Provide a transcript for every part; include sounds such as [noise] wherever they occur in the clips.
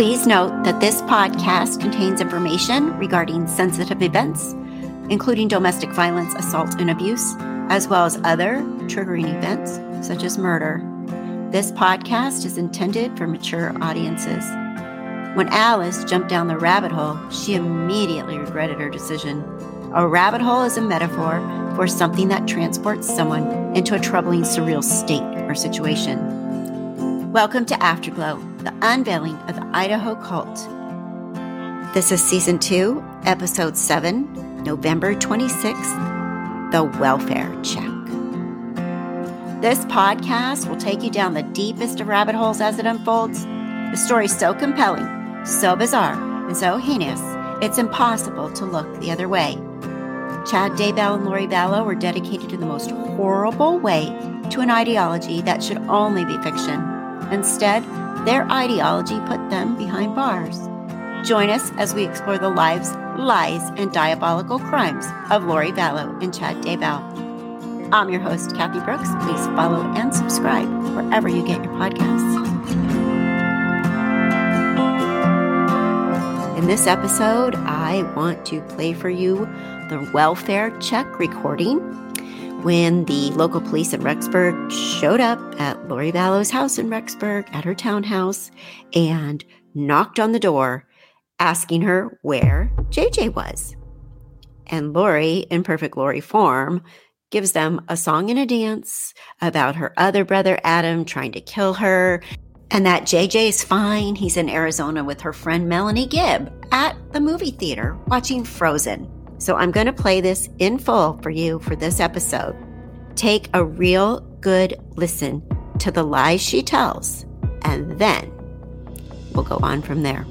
Please note that this podcast contains information regarding sensitive events, including domestic violence, assault, and abuse, as well as other triggering events such as murder. This podcast is intended for mature audiences. When Alice jumped down the rabbit hole, she immediately regretted her decision. A rabbit hole is a metaphor for something that transports someone into a troubling, surreal state or situation. Welcome to Afterglow, the unveiling of the Idaho cult. This is season two, episode seven, November 26th The Welfare Check. This podcast will take you down the deepest of rabbit holes as it unfolds. The story so compelling, so bizarre, and so heinous, it's impossible to look the other way. Chad Daybell and Lori Vallow were dedicated in the most horrible way to an ideology that should only be fiction. Instead, their ideology put them behind bars. Join us as we explore the lives, lies, and diabolical crimes of Lori Vallow and Chad Daybell. I'm your host, Kathy Brooks. Please follow and subscribe wherever you get your podcasts. In this episode, I want to play for you the welfare check recording when the local police in Rexburg showed up at Lori Vallow's house in Rexburg at her townhouse and knocked on the door asking her where JJ was. And Lori, in perfect Lori form, gives them a song and a dance about her other brother Adam trying to kill her and that JJ is fine. He's in Arizona with her friend Melanie Gibb at the movie theater watching Frozen. So I'm going to play this in full for you for this episode. Take a real good listen to the lies she tells, and then we'll go on from there.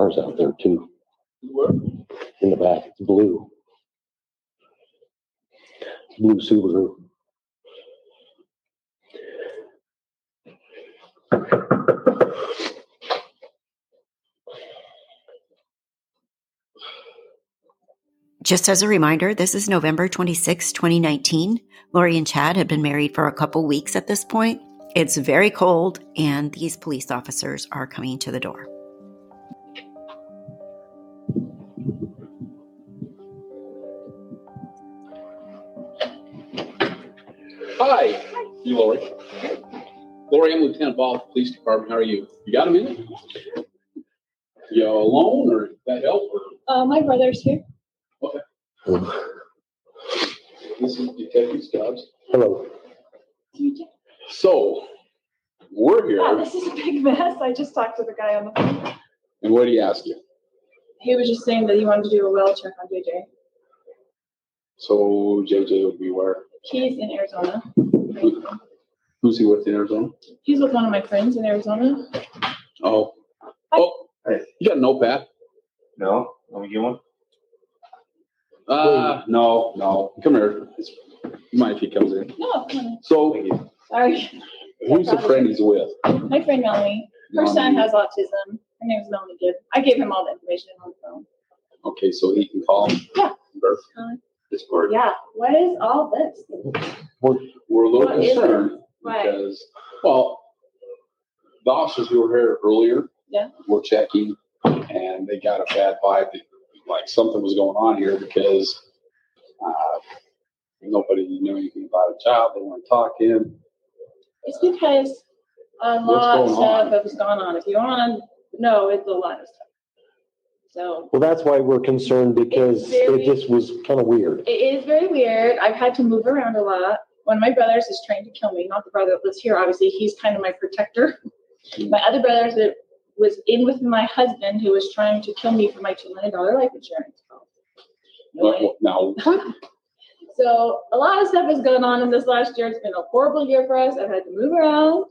Car's out there too. In the back, it's blue. Blue Subaru. Just as a reminder, this is November 26, 2019. Lori and Chad had been married for a couple weeks at this point. It's very cold, and these police officers are coming to the door. Lori, I'm Lieutenant Bob, Police Department. How are you? You got a minute? You alone or that help? Uh, my brother's here. Okay. This is Detective Stubbs. Hello. So, we're Yeah, here, this is a big mess. I just talked to the guy on the phone. and what do you ask you? He was just saying that he wanted to do a well check on JJ. So, JJ would be where? He's in Arizona. Who's he with in Arizona? He's with one of my friends in Arizona. Oh. Oh, Hey. you got a notepad? No, let me get one. Uh, no, no. Come here. It's, you mind if he comes in? No, come on. So, Sorry. who's the friend he's with? My friend Melanie. Her son has autism. Her name's Melanie Gibb. I gave him all the information on the phone. Okay, so he can call him? Yeah. Birth. Discord. Yeah. What is all this? We're a little What is it? concerned Why? because, well, the officers who were here earlier. Yeah. Were checking and they got a bad vibe, that, like something was going on here because, uh, nobody knew anything about a child. They weren't talking. It's because a lot of stuff on? has gone on. If you want to know, it's a lot of stuff. So Well, that's why we're concerned because very- it just was kind of weird. It is very weird. I've had to move around a lot. One of my brothers is trying to kill me. Not the brother that lives here, obviously. He's kind of my protector. Hmm. My other brother that was in with my husband who was trying to kill me for my $2 million life insurance. What- what- Now, [laughs] So a lot of stuff has gone on in this last year. It's been a horrible year for us. I've had to move around.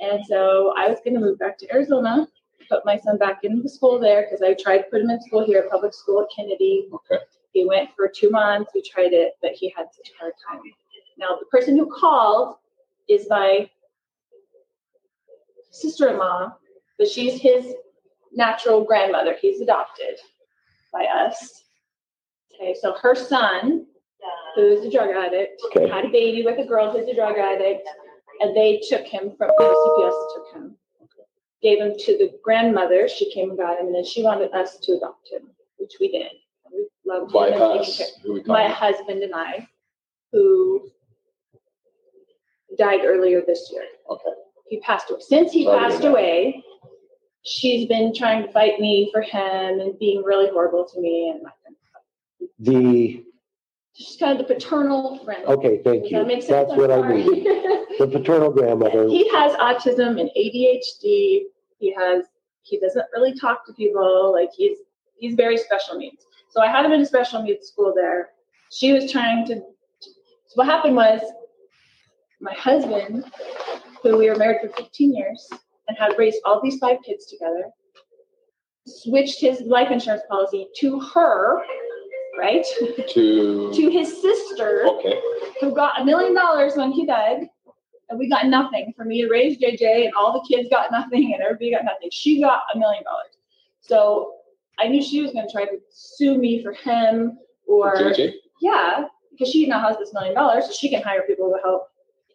And so I was going to move back to Arizona put my son back into the school there because I tried to put him in school here, public school at Kennedy. Okay. He went for two months. We tried it, but he had such a hard time. Now, the person who called is my sister-in-law, but she's his natural grandmother. He's adopted by us. Okay, so her son, who's a drug addict, Okay. had a baby with a girl who's a drug addict, and they took him from CPS took him, gave him to the grandmother. She came and got him, and then she wanted us to adopt him, which we did. We loved By him and us, care- My husband and I, who died earlier this year. Okay. He passed away. Since he Sorry passed away, she's been trying to fight me for him and being really horrible to me and my The, just kind of the paternal friend. okay, thank Does you. that make sense? That's I'm what I mean. The paternal grandmother. [laughs] he has autism and ADHD. He has he doesn't really talk to people. Like he's he's very special needs. So I had him in a special needs school there. She was trying to. So what happened was, my husband, who we were married for 15 years and had raised all these five kids together, switched his life insurance policy to her, right, To, [laughs] to his sister okay, who got a million dollars when he died, and we got nothing for me to raise JJ, and all the kids got nothing, and everybody got nothing. She got a million dollars. So I knew she was going to try to sue me for him, or JJ, yeah, because she now has this million dollars, so she can hire people to help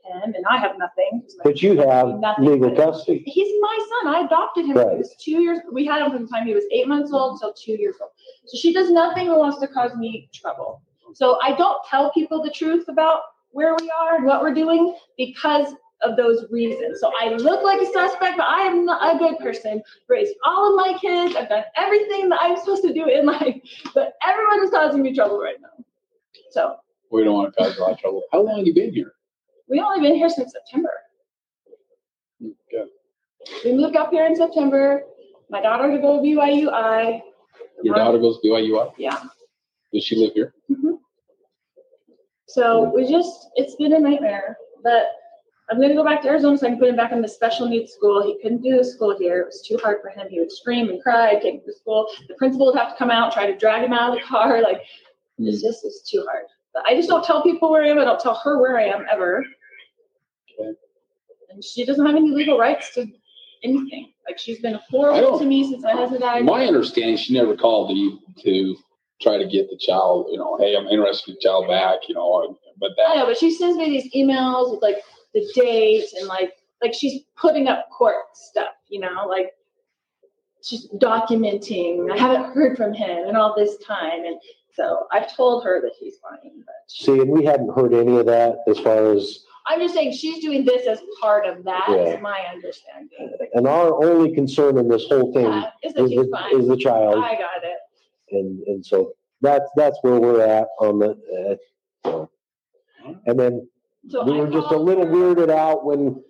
him, and I have nothing. But you have Nothing. legal custody. He's my son. I adopted him when Right. he was two years. We had him from the time he was eight months old till two years old. So she does nothing that wants to cause me trouble. So I don't tell people the truth about where we are and what we're doing because of those reasons. So I look like a suspect, but I am not a good person. Raised all of my kids. I've done everything that I'm supposed to do in [laughs] life, but everyone is causing me trouble right now. So we don't want to cause a lot of trouble. How long have you been here? We only been here since September. Good. We moved up here in September. My daughter to go to BYUI. Your daughter goes to BYU. Yeah. Does she live here? Mm-hmm. So we just, it's been a nightmare. But I'm going to go back to Arizona so I can put him back in the special needs school. He couldn't do the school here. It was too hard for him. He would scream and cry, take him to school. The principal would have to come out, try to drag him out of the car. [laughs] Like, it's just, it's too hard. But I just don't tell people where I am. I don't tell her where I am ever. Okay. And she doesn't have any legal rights to anything. Like, she's been I horrible oh. to me since my husband died. My understanding, she never called you to try to get the child, you know, hey, I'm interested in the child back, you know, but that I know, but she sends me these emails with like the dates and like like she's putting up court stuff, you know, like she's documenting. I haven't heard from him in all this time, and so I've told her that he's fine. But See, and we hadn't heard any of that as far as, I'm just saying she's doing this as part of that. Yeah. Is my understanding. and our only concern in this whole thing Yeah, is that is the, is the child. I got it. And, and so that's, that's where we're at on the, uh, so. and then So we I were just a little her. weirded out when,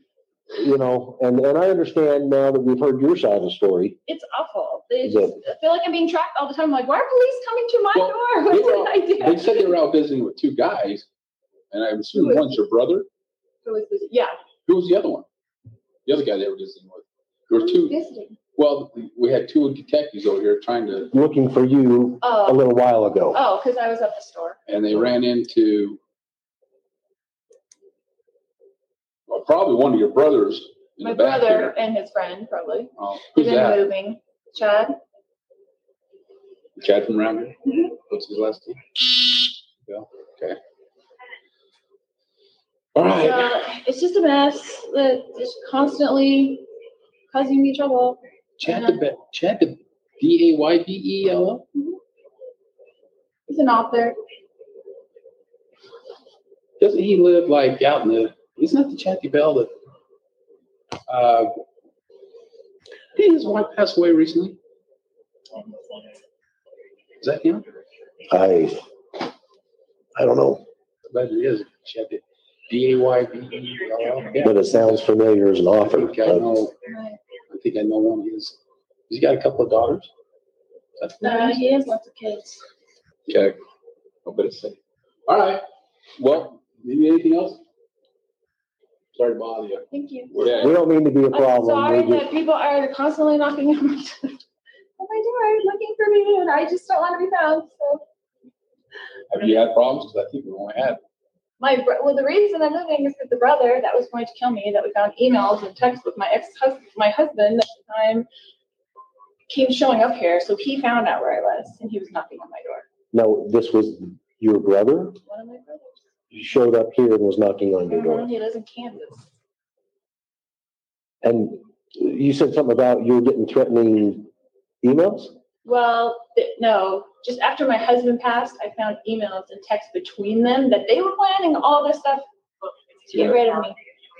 you know, and, and I understand now that we've heard your side of the story. It's awful. They Is just I feel like I'm being tracked all the time. like, why are police coming to my Well, door? [laughs] they What were- did I do? they said they were out visiting with two guys, and I assume one's your brother. Who was? Yeah. Who was the other one? The other guy they were visiting with. There were two, Visiting. well, we had two detectives over here trying to, Looking for you oh. a little while ago. oh, because I was at the store. and they ran into well, probably one of your brothers in My the back brother here. and his friend, probably. Oh, They've who's been that? moving. Chad? Chad from around here? Mhm. What's his last name? Yeah, okay. All right. So it's just a mess that is constantly causing me trouble. Chad the, Ba- Chad the D A Y B E L L? He's an author. Doesn't he live like out in the, isn't that the Chad Daybell that, uh, didn't his wife pass away recently? Is that him? I, I don't know, I bet it is. Chatty, D A Y B E L L. Yeah. but it sounds familiar as an I offer. think I know, I think I know one of his, he's got a couple of daughters. Is that Uh, he has lots of kids. Okay. I'll bet it's safe. All right. Well, you need anything else? Sorry to bother you. Thank you. Yeah. We don't mean to be a I'm problem. sorry We that people are constantly knocking on my door at my door looking for me, and I just don't want to be found. So Have you had problems? Because I think we only had. My well, the reason I'm moving is that the brother that was going to kill me, that we found emails and texts with my ex husband, my husband at the time, came showing up here. So he found out where I was, and he was knocking on my door. No, this was your brother? One of my brothers. He showed up here and was knocking on your door. Mm-hmm, he lives in Kansas. And you said something about you were getting threatening emails? Well, no, just after my husband passed, I found emails and texts between them that they were planning all this stuff to get rid of me.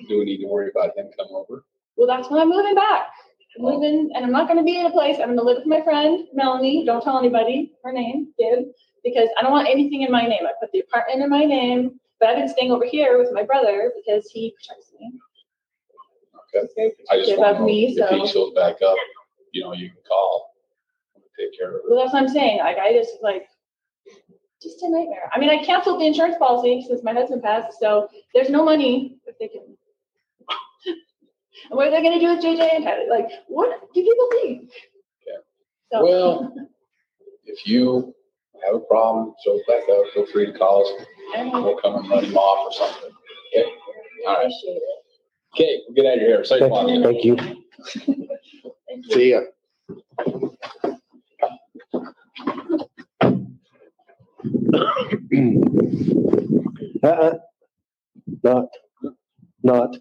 Do we need to worry about him coming over? Well, that's when I'm moving back. I'm moving, and I'm not going to be in a place. I'm going to live with my friend Melanie. Don't tell anybody her name, Gibb, because I don't want anything in my name. I put the apartment in my name, but I've been staying over here with my brother because he protects me. Okay. He's very I just want to know me, if he so. shows back up, you know, you can call. Take care of it. Well, that's what I'm saying. Like, I just like, just a nightmare. I mean, I canceled the insurance policy since my husband passed, so there's no money if they can. and [laughs] what are they going to do with JJ and Tylee? Like, what do people think? Yeah. So, Well, [laughs] if you have a problem, shows back up, feel free to call us. I. We'll come and run them off or something. Okay? All right. appreciate it. Okay, we'll get out of here. Sorry Thank thank you. [laughs] Thank you. See ya. Uh-uh. Not, not.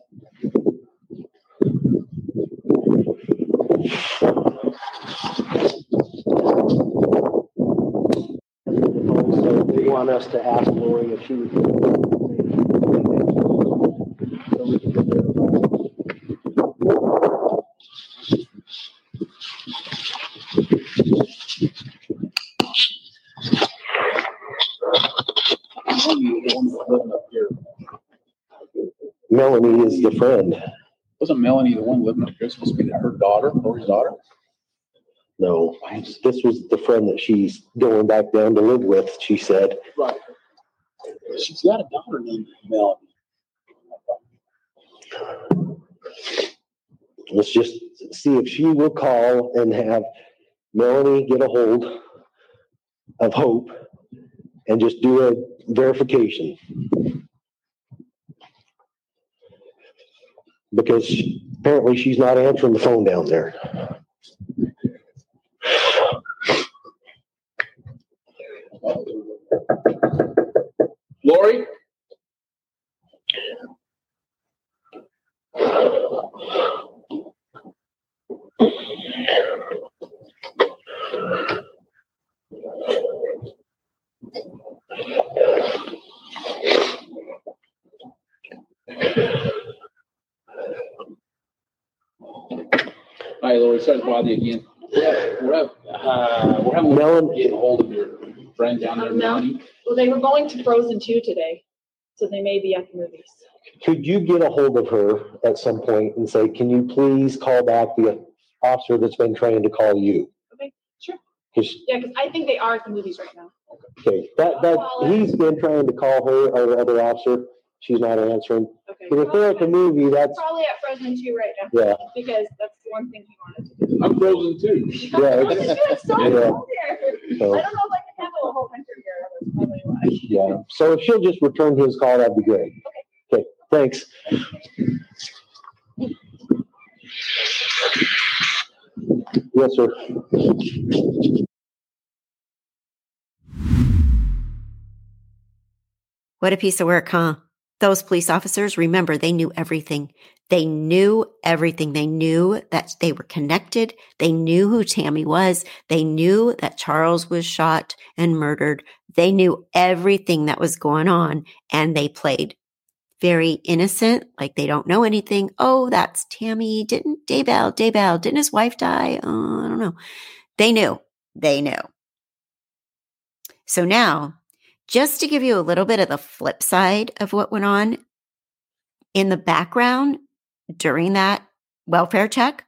So they want us to ask Lori if she would. So we can get there. Melanie is the friend. Wasn't Melanie the one living up here supposed to be her daughter, Lori's daughter? No, this was the friend that she's going back down to live with, she said. Right. She's got a daughter named Melanie. Let's just see if she will call and have Melanie get a hold of Hope and just do a verification. Because apparently she's not answering the phone down there. Lori? Hi, Lori. Sorry to bother you again. We're, we're, hav- uh, we're having, Melanie, getting hold of your friend down there, Um, no. Melanie. Well, they were going to Frozen 2 today, so they may be at the movies. could you get a hold of her at some point and say, can you please call back the officer that's been trying to call you? Okay, sure. Because Yeah, because I think they are at the movies right now. Okay, that, that, he's been trying to call her or the other officer, she's not answering. Okay. But if they're at the movie, that's, Probably at Frozen 2 right now, yeah, because that's the one thing he wanted to do. I'm frozen too. [laughs] Yeah, It's it's- so yeah. cold here. I don't know if I can handle a whole winter here, that's probably why. yeah. So if she'll just return his call, that'd be great. Okay. Okay, thanks. Yes, sir. What a piece of work, huh? Those police officers, remember, they knew everything. They knew everything. They knew that they were connected. They knew who Tammy was. They knew that Charles was shot and murdered. They knew everything that was going on and they played very innocent, like they don't know anything. Oh, that's Tammy. Didn't Daybell, Daybell, didn't his wife die? Oh, I don't know. They knew. They knew. So now just to give you a little bit of the flip side of what went on in the background during that welfare check,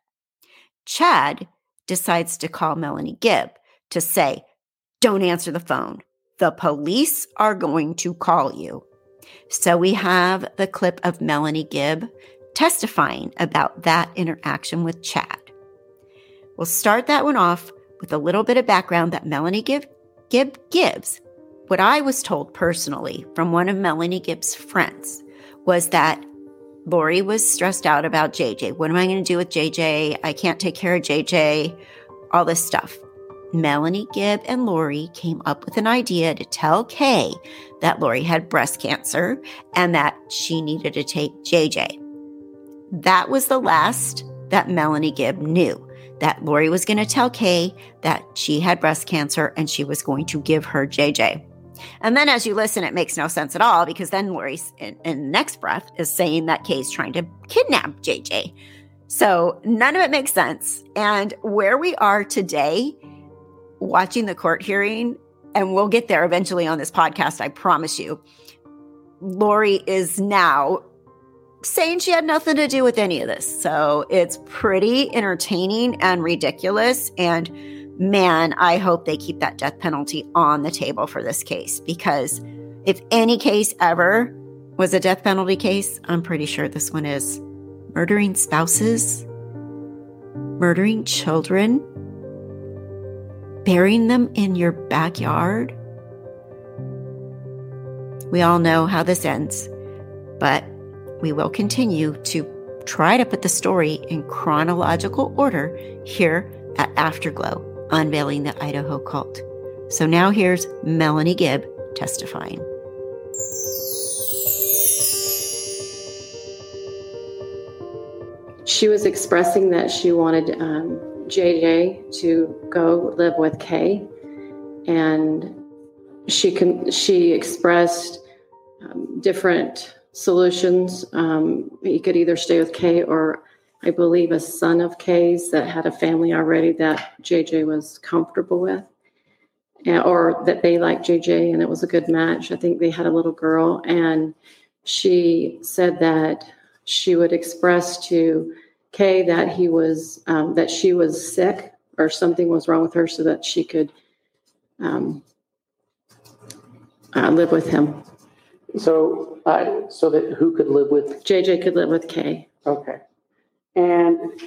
Chad decides to call Melanie Gibb to say, Don't answer the phone. The police are going to call you. So we have the clip of Melanie Gibb testifying about that interaction with Chad. We'll start that one off with a little bit of background that Melanie Gibb, Gibb gives. What I was told personally from one of Melanie Gibb's friends was that Lori was stressed out about JJ. What am I going to do with JJ? I can't take care of JJ, all this stuff. Melanie Gibb and Lori came up with an idea to tell Kay that Lori had breast cancer and that she needed to take JJ. That was the last that Melanie Gibb knew that Lori was going to tell Kay that she had breast cancer and she was going to give her JJ. And then as you listen, it makes no sense at all because then Lori, in, in the next breath, is saying that Kay's trying to kidnap JJ. So none of it makes sense. And where we are today, watching the court hearing, and we'll get there eventually on this podcast, I promise you. Lori is now saying she had nothing to do with any of this. So it's pretty entertaining and ridiculous. And man, I hope they keep that death penalty on the table for this case because if any case ever was a death penalty case, I'm pretty sure this one is. Murdering spouses, murdering children, burying them in your backyard. We all know how this ends, but we will continue to try to put the story in chronological order here at Afterglow unveiling the Idaho cult. So now here's Melanie Gibb testifying. She was expressing that she wanted um, JJ to go live with Kay, and she can. She expressed um, different solutions. Um, he could either stay with Kay or I believe, a son of Kay's that had a family already that JJ was comfortable with, or that they liked JJ and it was a good match. I think they had a little girl, and she said that she would express to Kay that he was um, that she was sick or something was wrong with her, so that she could um, uh, live with him. So, uh, so that who could live with? JJ could live with Kay. Okay. And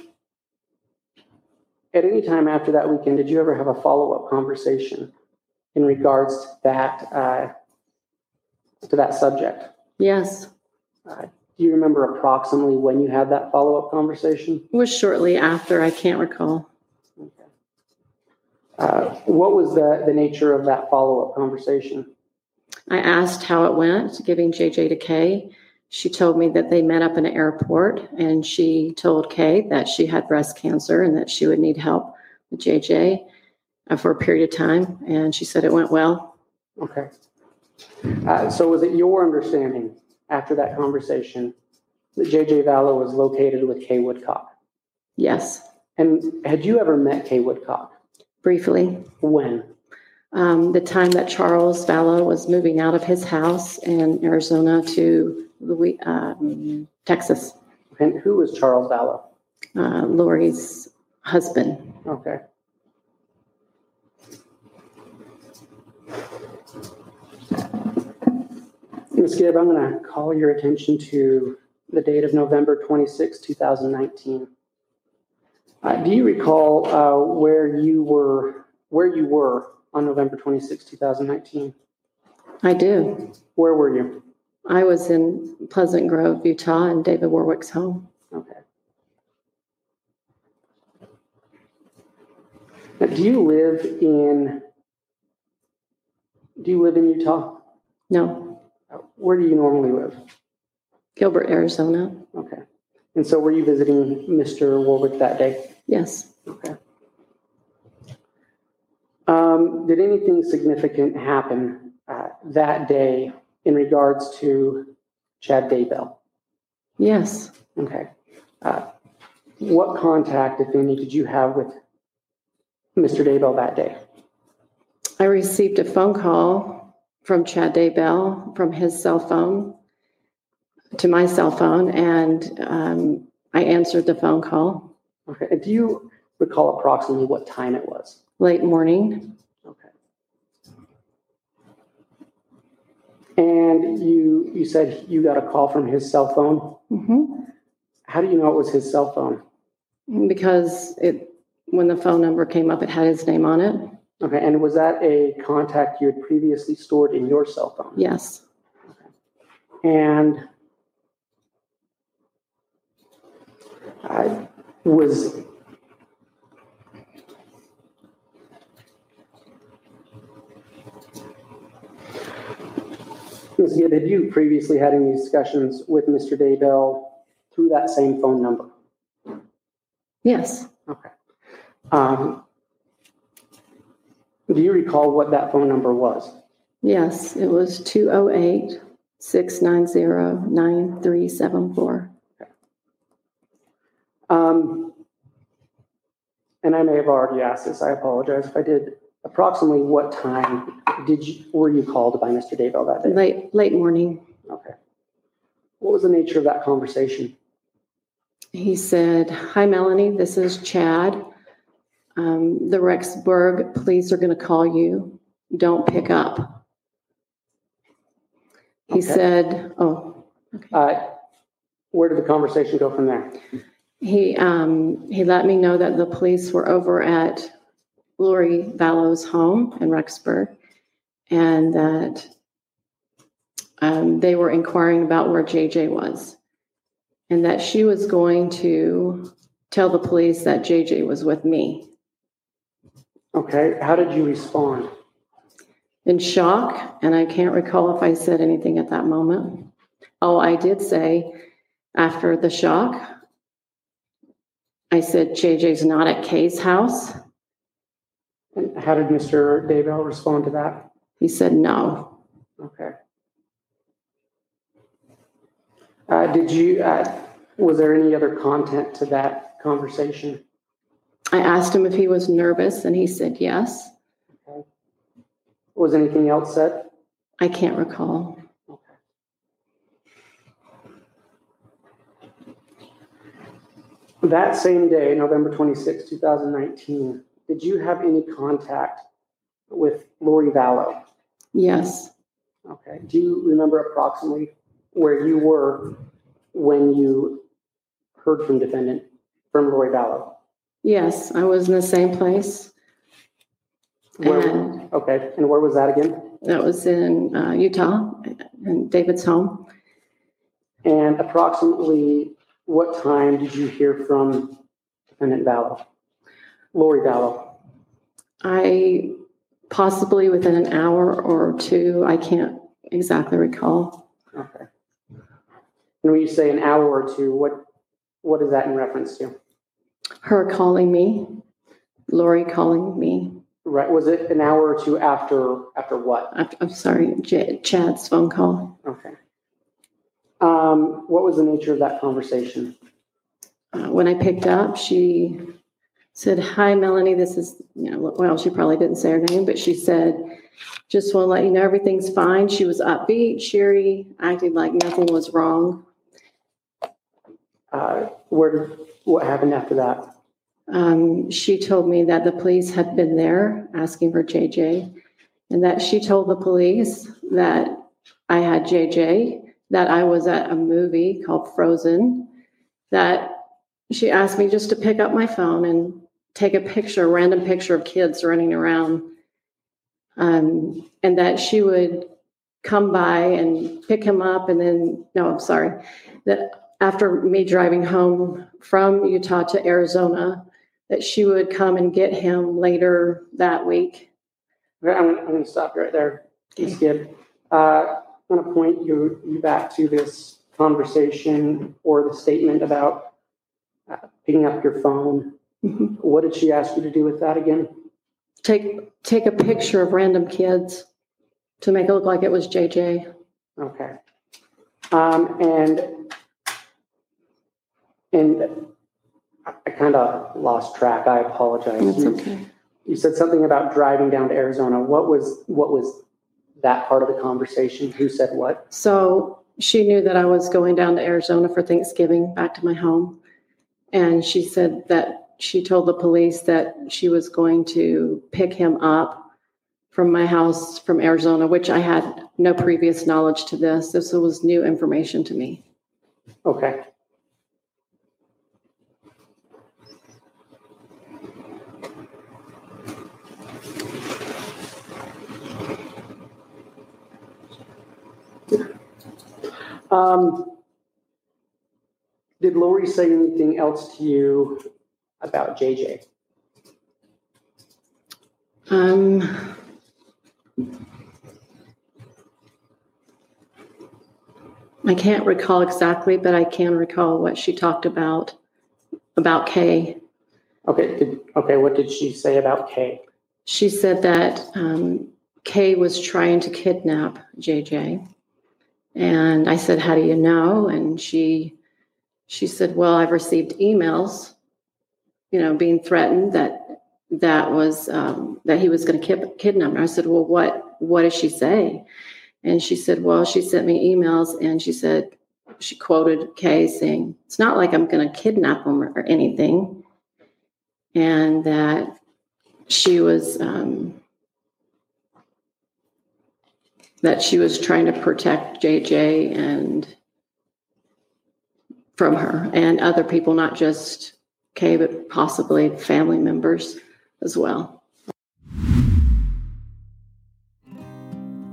at any time after that weekend, did you ever have a follow up conversation in regards to that uh, to that subject? Yes. Uh, do you remember approximately when you had that follow up conversation? It was shortly after. I can't recall. Okay. Uh, what was the, the nature of that follow up conversation? I asked how it went, giving JJ to Kay, she told me that they met up in an airport and she told Kay that she had breast cancer and that she would need help with JJ uh, for a period of time. And she said it went well. Okay. Uh, so, was it your understanding after that conversation that JJ Vallow was located with Kay Woodcock? Yes. And had you ever met Kay Woodcock? Briefly. When? Um, the time that Charles Vallow was moving out of his house in Arizona to Louis, um, Texas. And who was Charles Vallow? Uh, Lori's husband. Okay. Ms. Gibb, I'm going to call your attention to the date of November 26, 2019. Uh, do you recall uh, where you were where you were on November 26, 2019? I do. Where were you? I was in Pleasant Grove, Utah, in David Warwick's home. Okay. Now, do you live in do you live in Utah? No, Where do you normally live? Gilbert, Arizona. Okay. And so were you visiting Mr. Warwick that day? Yes. Okay. Um, did anything significant happen uh, that day in regards to Chad Daybell? Yes. Okay. Uh, what contact, if any, did you have with Mr. Daybell that day? I received a phone call from Chad Daybell from his cell phone to my cell phone, and um, I answered the phone call. Okay. And do you recall approximately what time it was? Late morning. And you, you said you got a call from his cell phone. hmm How do you know it was his cell phone? Because it, when the phone number came up, it had his name on it. Okay, and was that a contact you had previously stored in your cell phone? Yes. And I was. Ms. Gibb, had you previously had any discussions with Mr. Daybell through that same phone number? Yes. Okay. Um, do you recall what that phone number was? Yes. It was 208 690 9374. Um, and I may have already asked this. I apologize if I did. Approximately what time did you were you called by Mr. Daybell that day? Late, late morning. Okay. What was the nature of that conversation? He said, Hi, Melanie, this is Chad. Um, the Rexburg police are going to call you. Don't pick up. He Okay. said, Oh, Uh, where did the conversation go from there? he, um, he let me know that the police were over at Lori Vallow's home in Rexburg and that um, they were inquiring about where JJ was and that she was going to tell the police that JJ was with me. Okay. How did you respond? in shock, and I can't recall if I said anything at that moment. Oh, I did say after the shock, I said, JJ's not at Kay's house. And how did Mr. Daybell respond to that? He said, no. Okay. Uh, did you, uh, was there any other content to that conversation? I asked him if he was nervous, and he said yes. Was anything else said? I can't recall. Okay. That same day, November 26, 2019, did you have any contact with Lori Vallow? Yes, Okay. Do you remember approximately where you were when you heard from defendant, from Lori Vallow? yes, I was in the same place. Where, And okay, and where was that again? that was in uh, Utah, in David's home. And approximately what time did you hear from defendant Vallow? Lori Vallow? I possibly within an hour or two, I can't exactly recall. Okay. And when you say an hour or two, what, what is that in reference to? Her calling me, Lori calling me. Right, was it an hour or two after, after what? I'm, I'm sorry, J- Chad's phone call. Okay. Um, what was the nature of that conversation? Uh, when I picked up, she said, "Hi, Melanie. This is you know well, she probably didn't say her name, but she said." Just want to let you know everything's fine. She was upbeat, cheery, acted like nothing was wrong. Uh, where what happened after that? Um, she told me that the police had been there asking for JJ, and that she told the police that I had JJ, that I was at a movie called Frozen, that she asked me just to pick up my phone and take a picture, a random picture of kids running around, um, and that she would come by and pick him up, and then no, I'm sorry, that after me driving home from Utah to Arizona that she would come and get him later that week. I'm, I'm going to stop you right there. Ms. Gibb. Uh, I'm going to point you, you back to this conversation or the statement about uh, picking up your phone. Mhm. What did she ask you to do with that again? Take take a picture of random kids to make it look like it was JJ. Okay. Um, and, and I kind of lost track. I apologize. That's You- okay. You said something about driving down to Arizona. What was, what was that part of the conversation? Who said what? So she knew that I was going down to Arizona for Thanksgiving back to my home. And she said that she told the police that she was going to pick him up from my house from Arizona, which I had no previous knowledge to this. This was new information to me. Okay. Um, did Lori say anything else to you about JJ? Um, I can't recall exactly, but I can recall what she talked about about Kay. Okay, did, okay, what did she say about Kay? She said that um, Kay was trying to kidnap JJ, and I said, "How do you know?" And she she said, "Well, I've received emails, you know, being threatened that that was um, that he was going to kid- kidnap her." I said, "Well, what what does she say?" And she said, Well, she sent me emails and she said, she quoted Kay saying, It's not like I'm going to kidnap him or, or anything. And that she was, um, that she was trying to protect JJ and from her and other people, not just Kay, but possibly family members as well.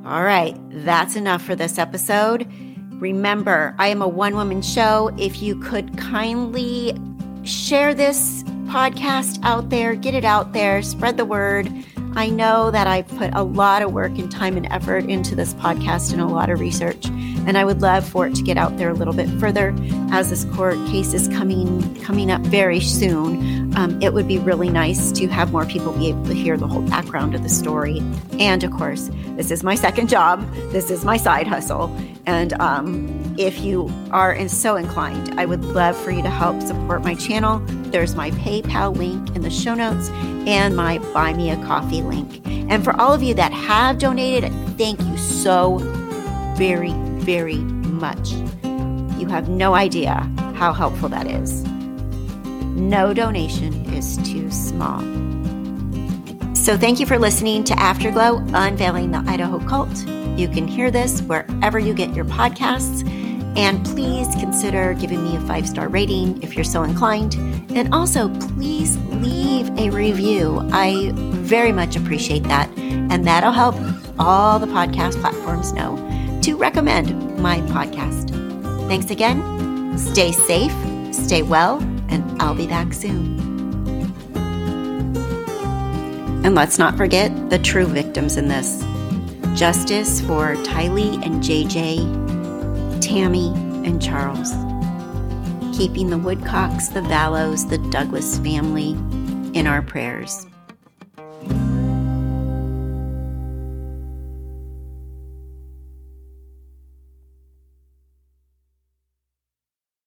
All right, that's enough for this episode. Remember, I am a one woman show. If you could kindly share this podcast out there, get it out there, spread the word. I know that I've put a lot of work and time and effort into this podcast and a lot of research, and I would love for it to get out there a little bit further as this court case is coming coming up very soon. Um, it would be really nice to have more people be able to hear the whole background of the story. And of course, this is my second job. This is my side hustle, and um, if you are so inclined, I would love for you to help support my channel. There's my PayPal link in the show notes and my Buy Me a Coffee link. And for all of you that have donated, thank you so very, very much. You have no idea how helpful that is. No donation is too small. So, thank you for listening to Afterglow Unveiling the Idaho Cult. You can hear this wherever you get your podcasts. And please consider giving me a five star rating if you're so inclined. And also, please leave a review. I very much appreciate that. And that'll help all the podcast platforms know to recommend my podcast. Thanks again. Stay safe, stay well, and I'll be back soon. And let's not forget the true victims in this justice for Tylee and JJ Tammy, and Charles, keeping the Woodcocks, the Vallows, the Douglas family in our prayers.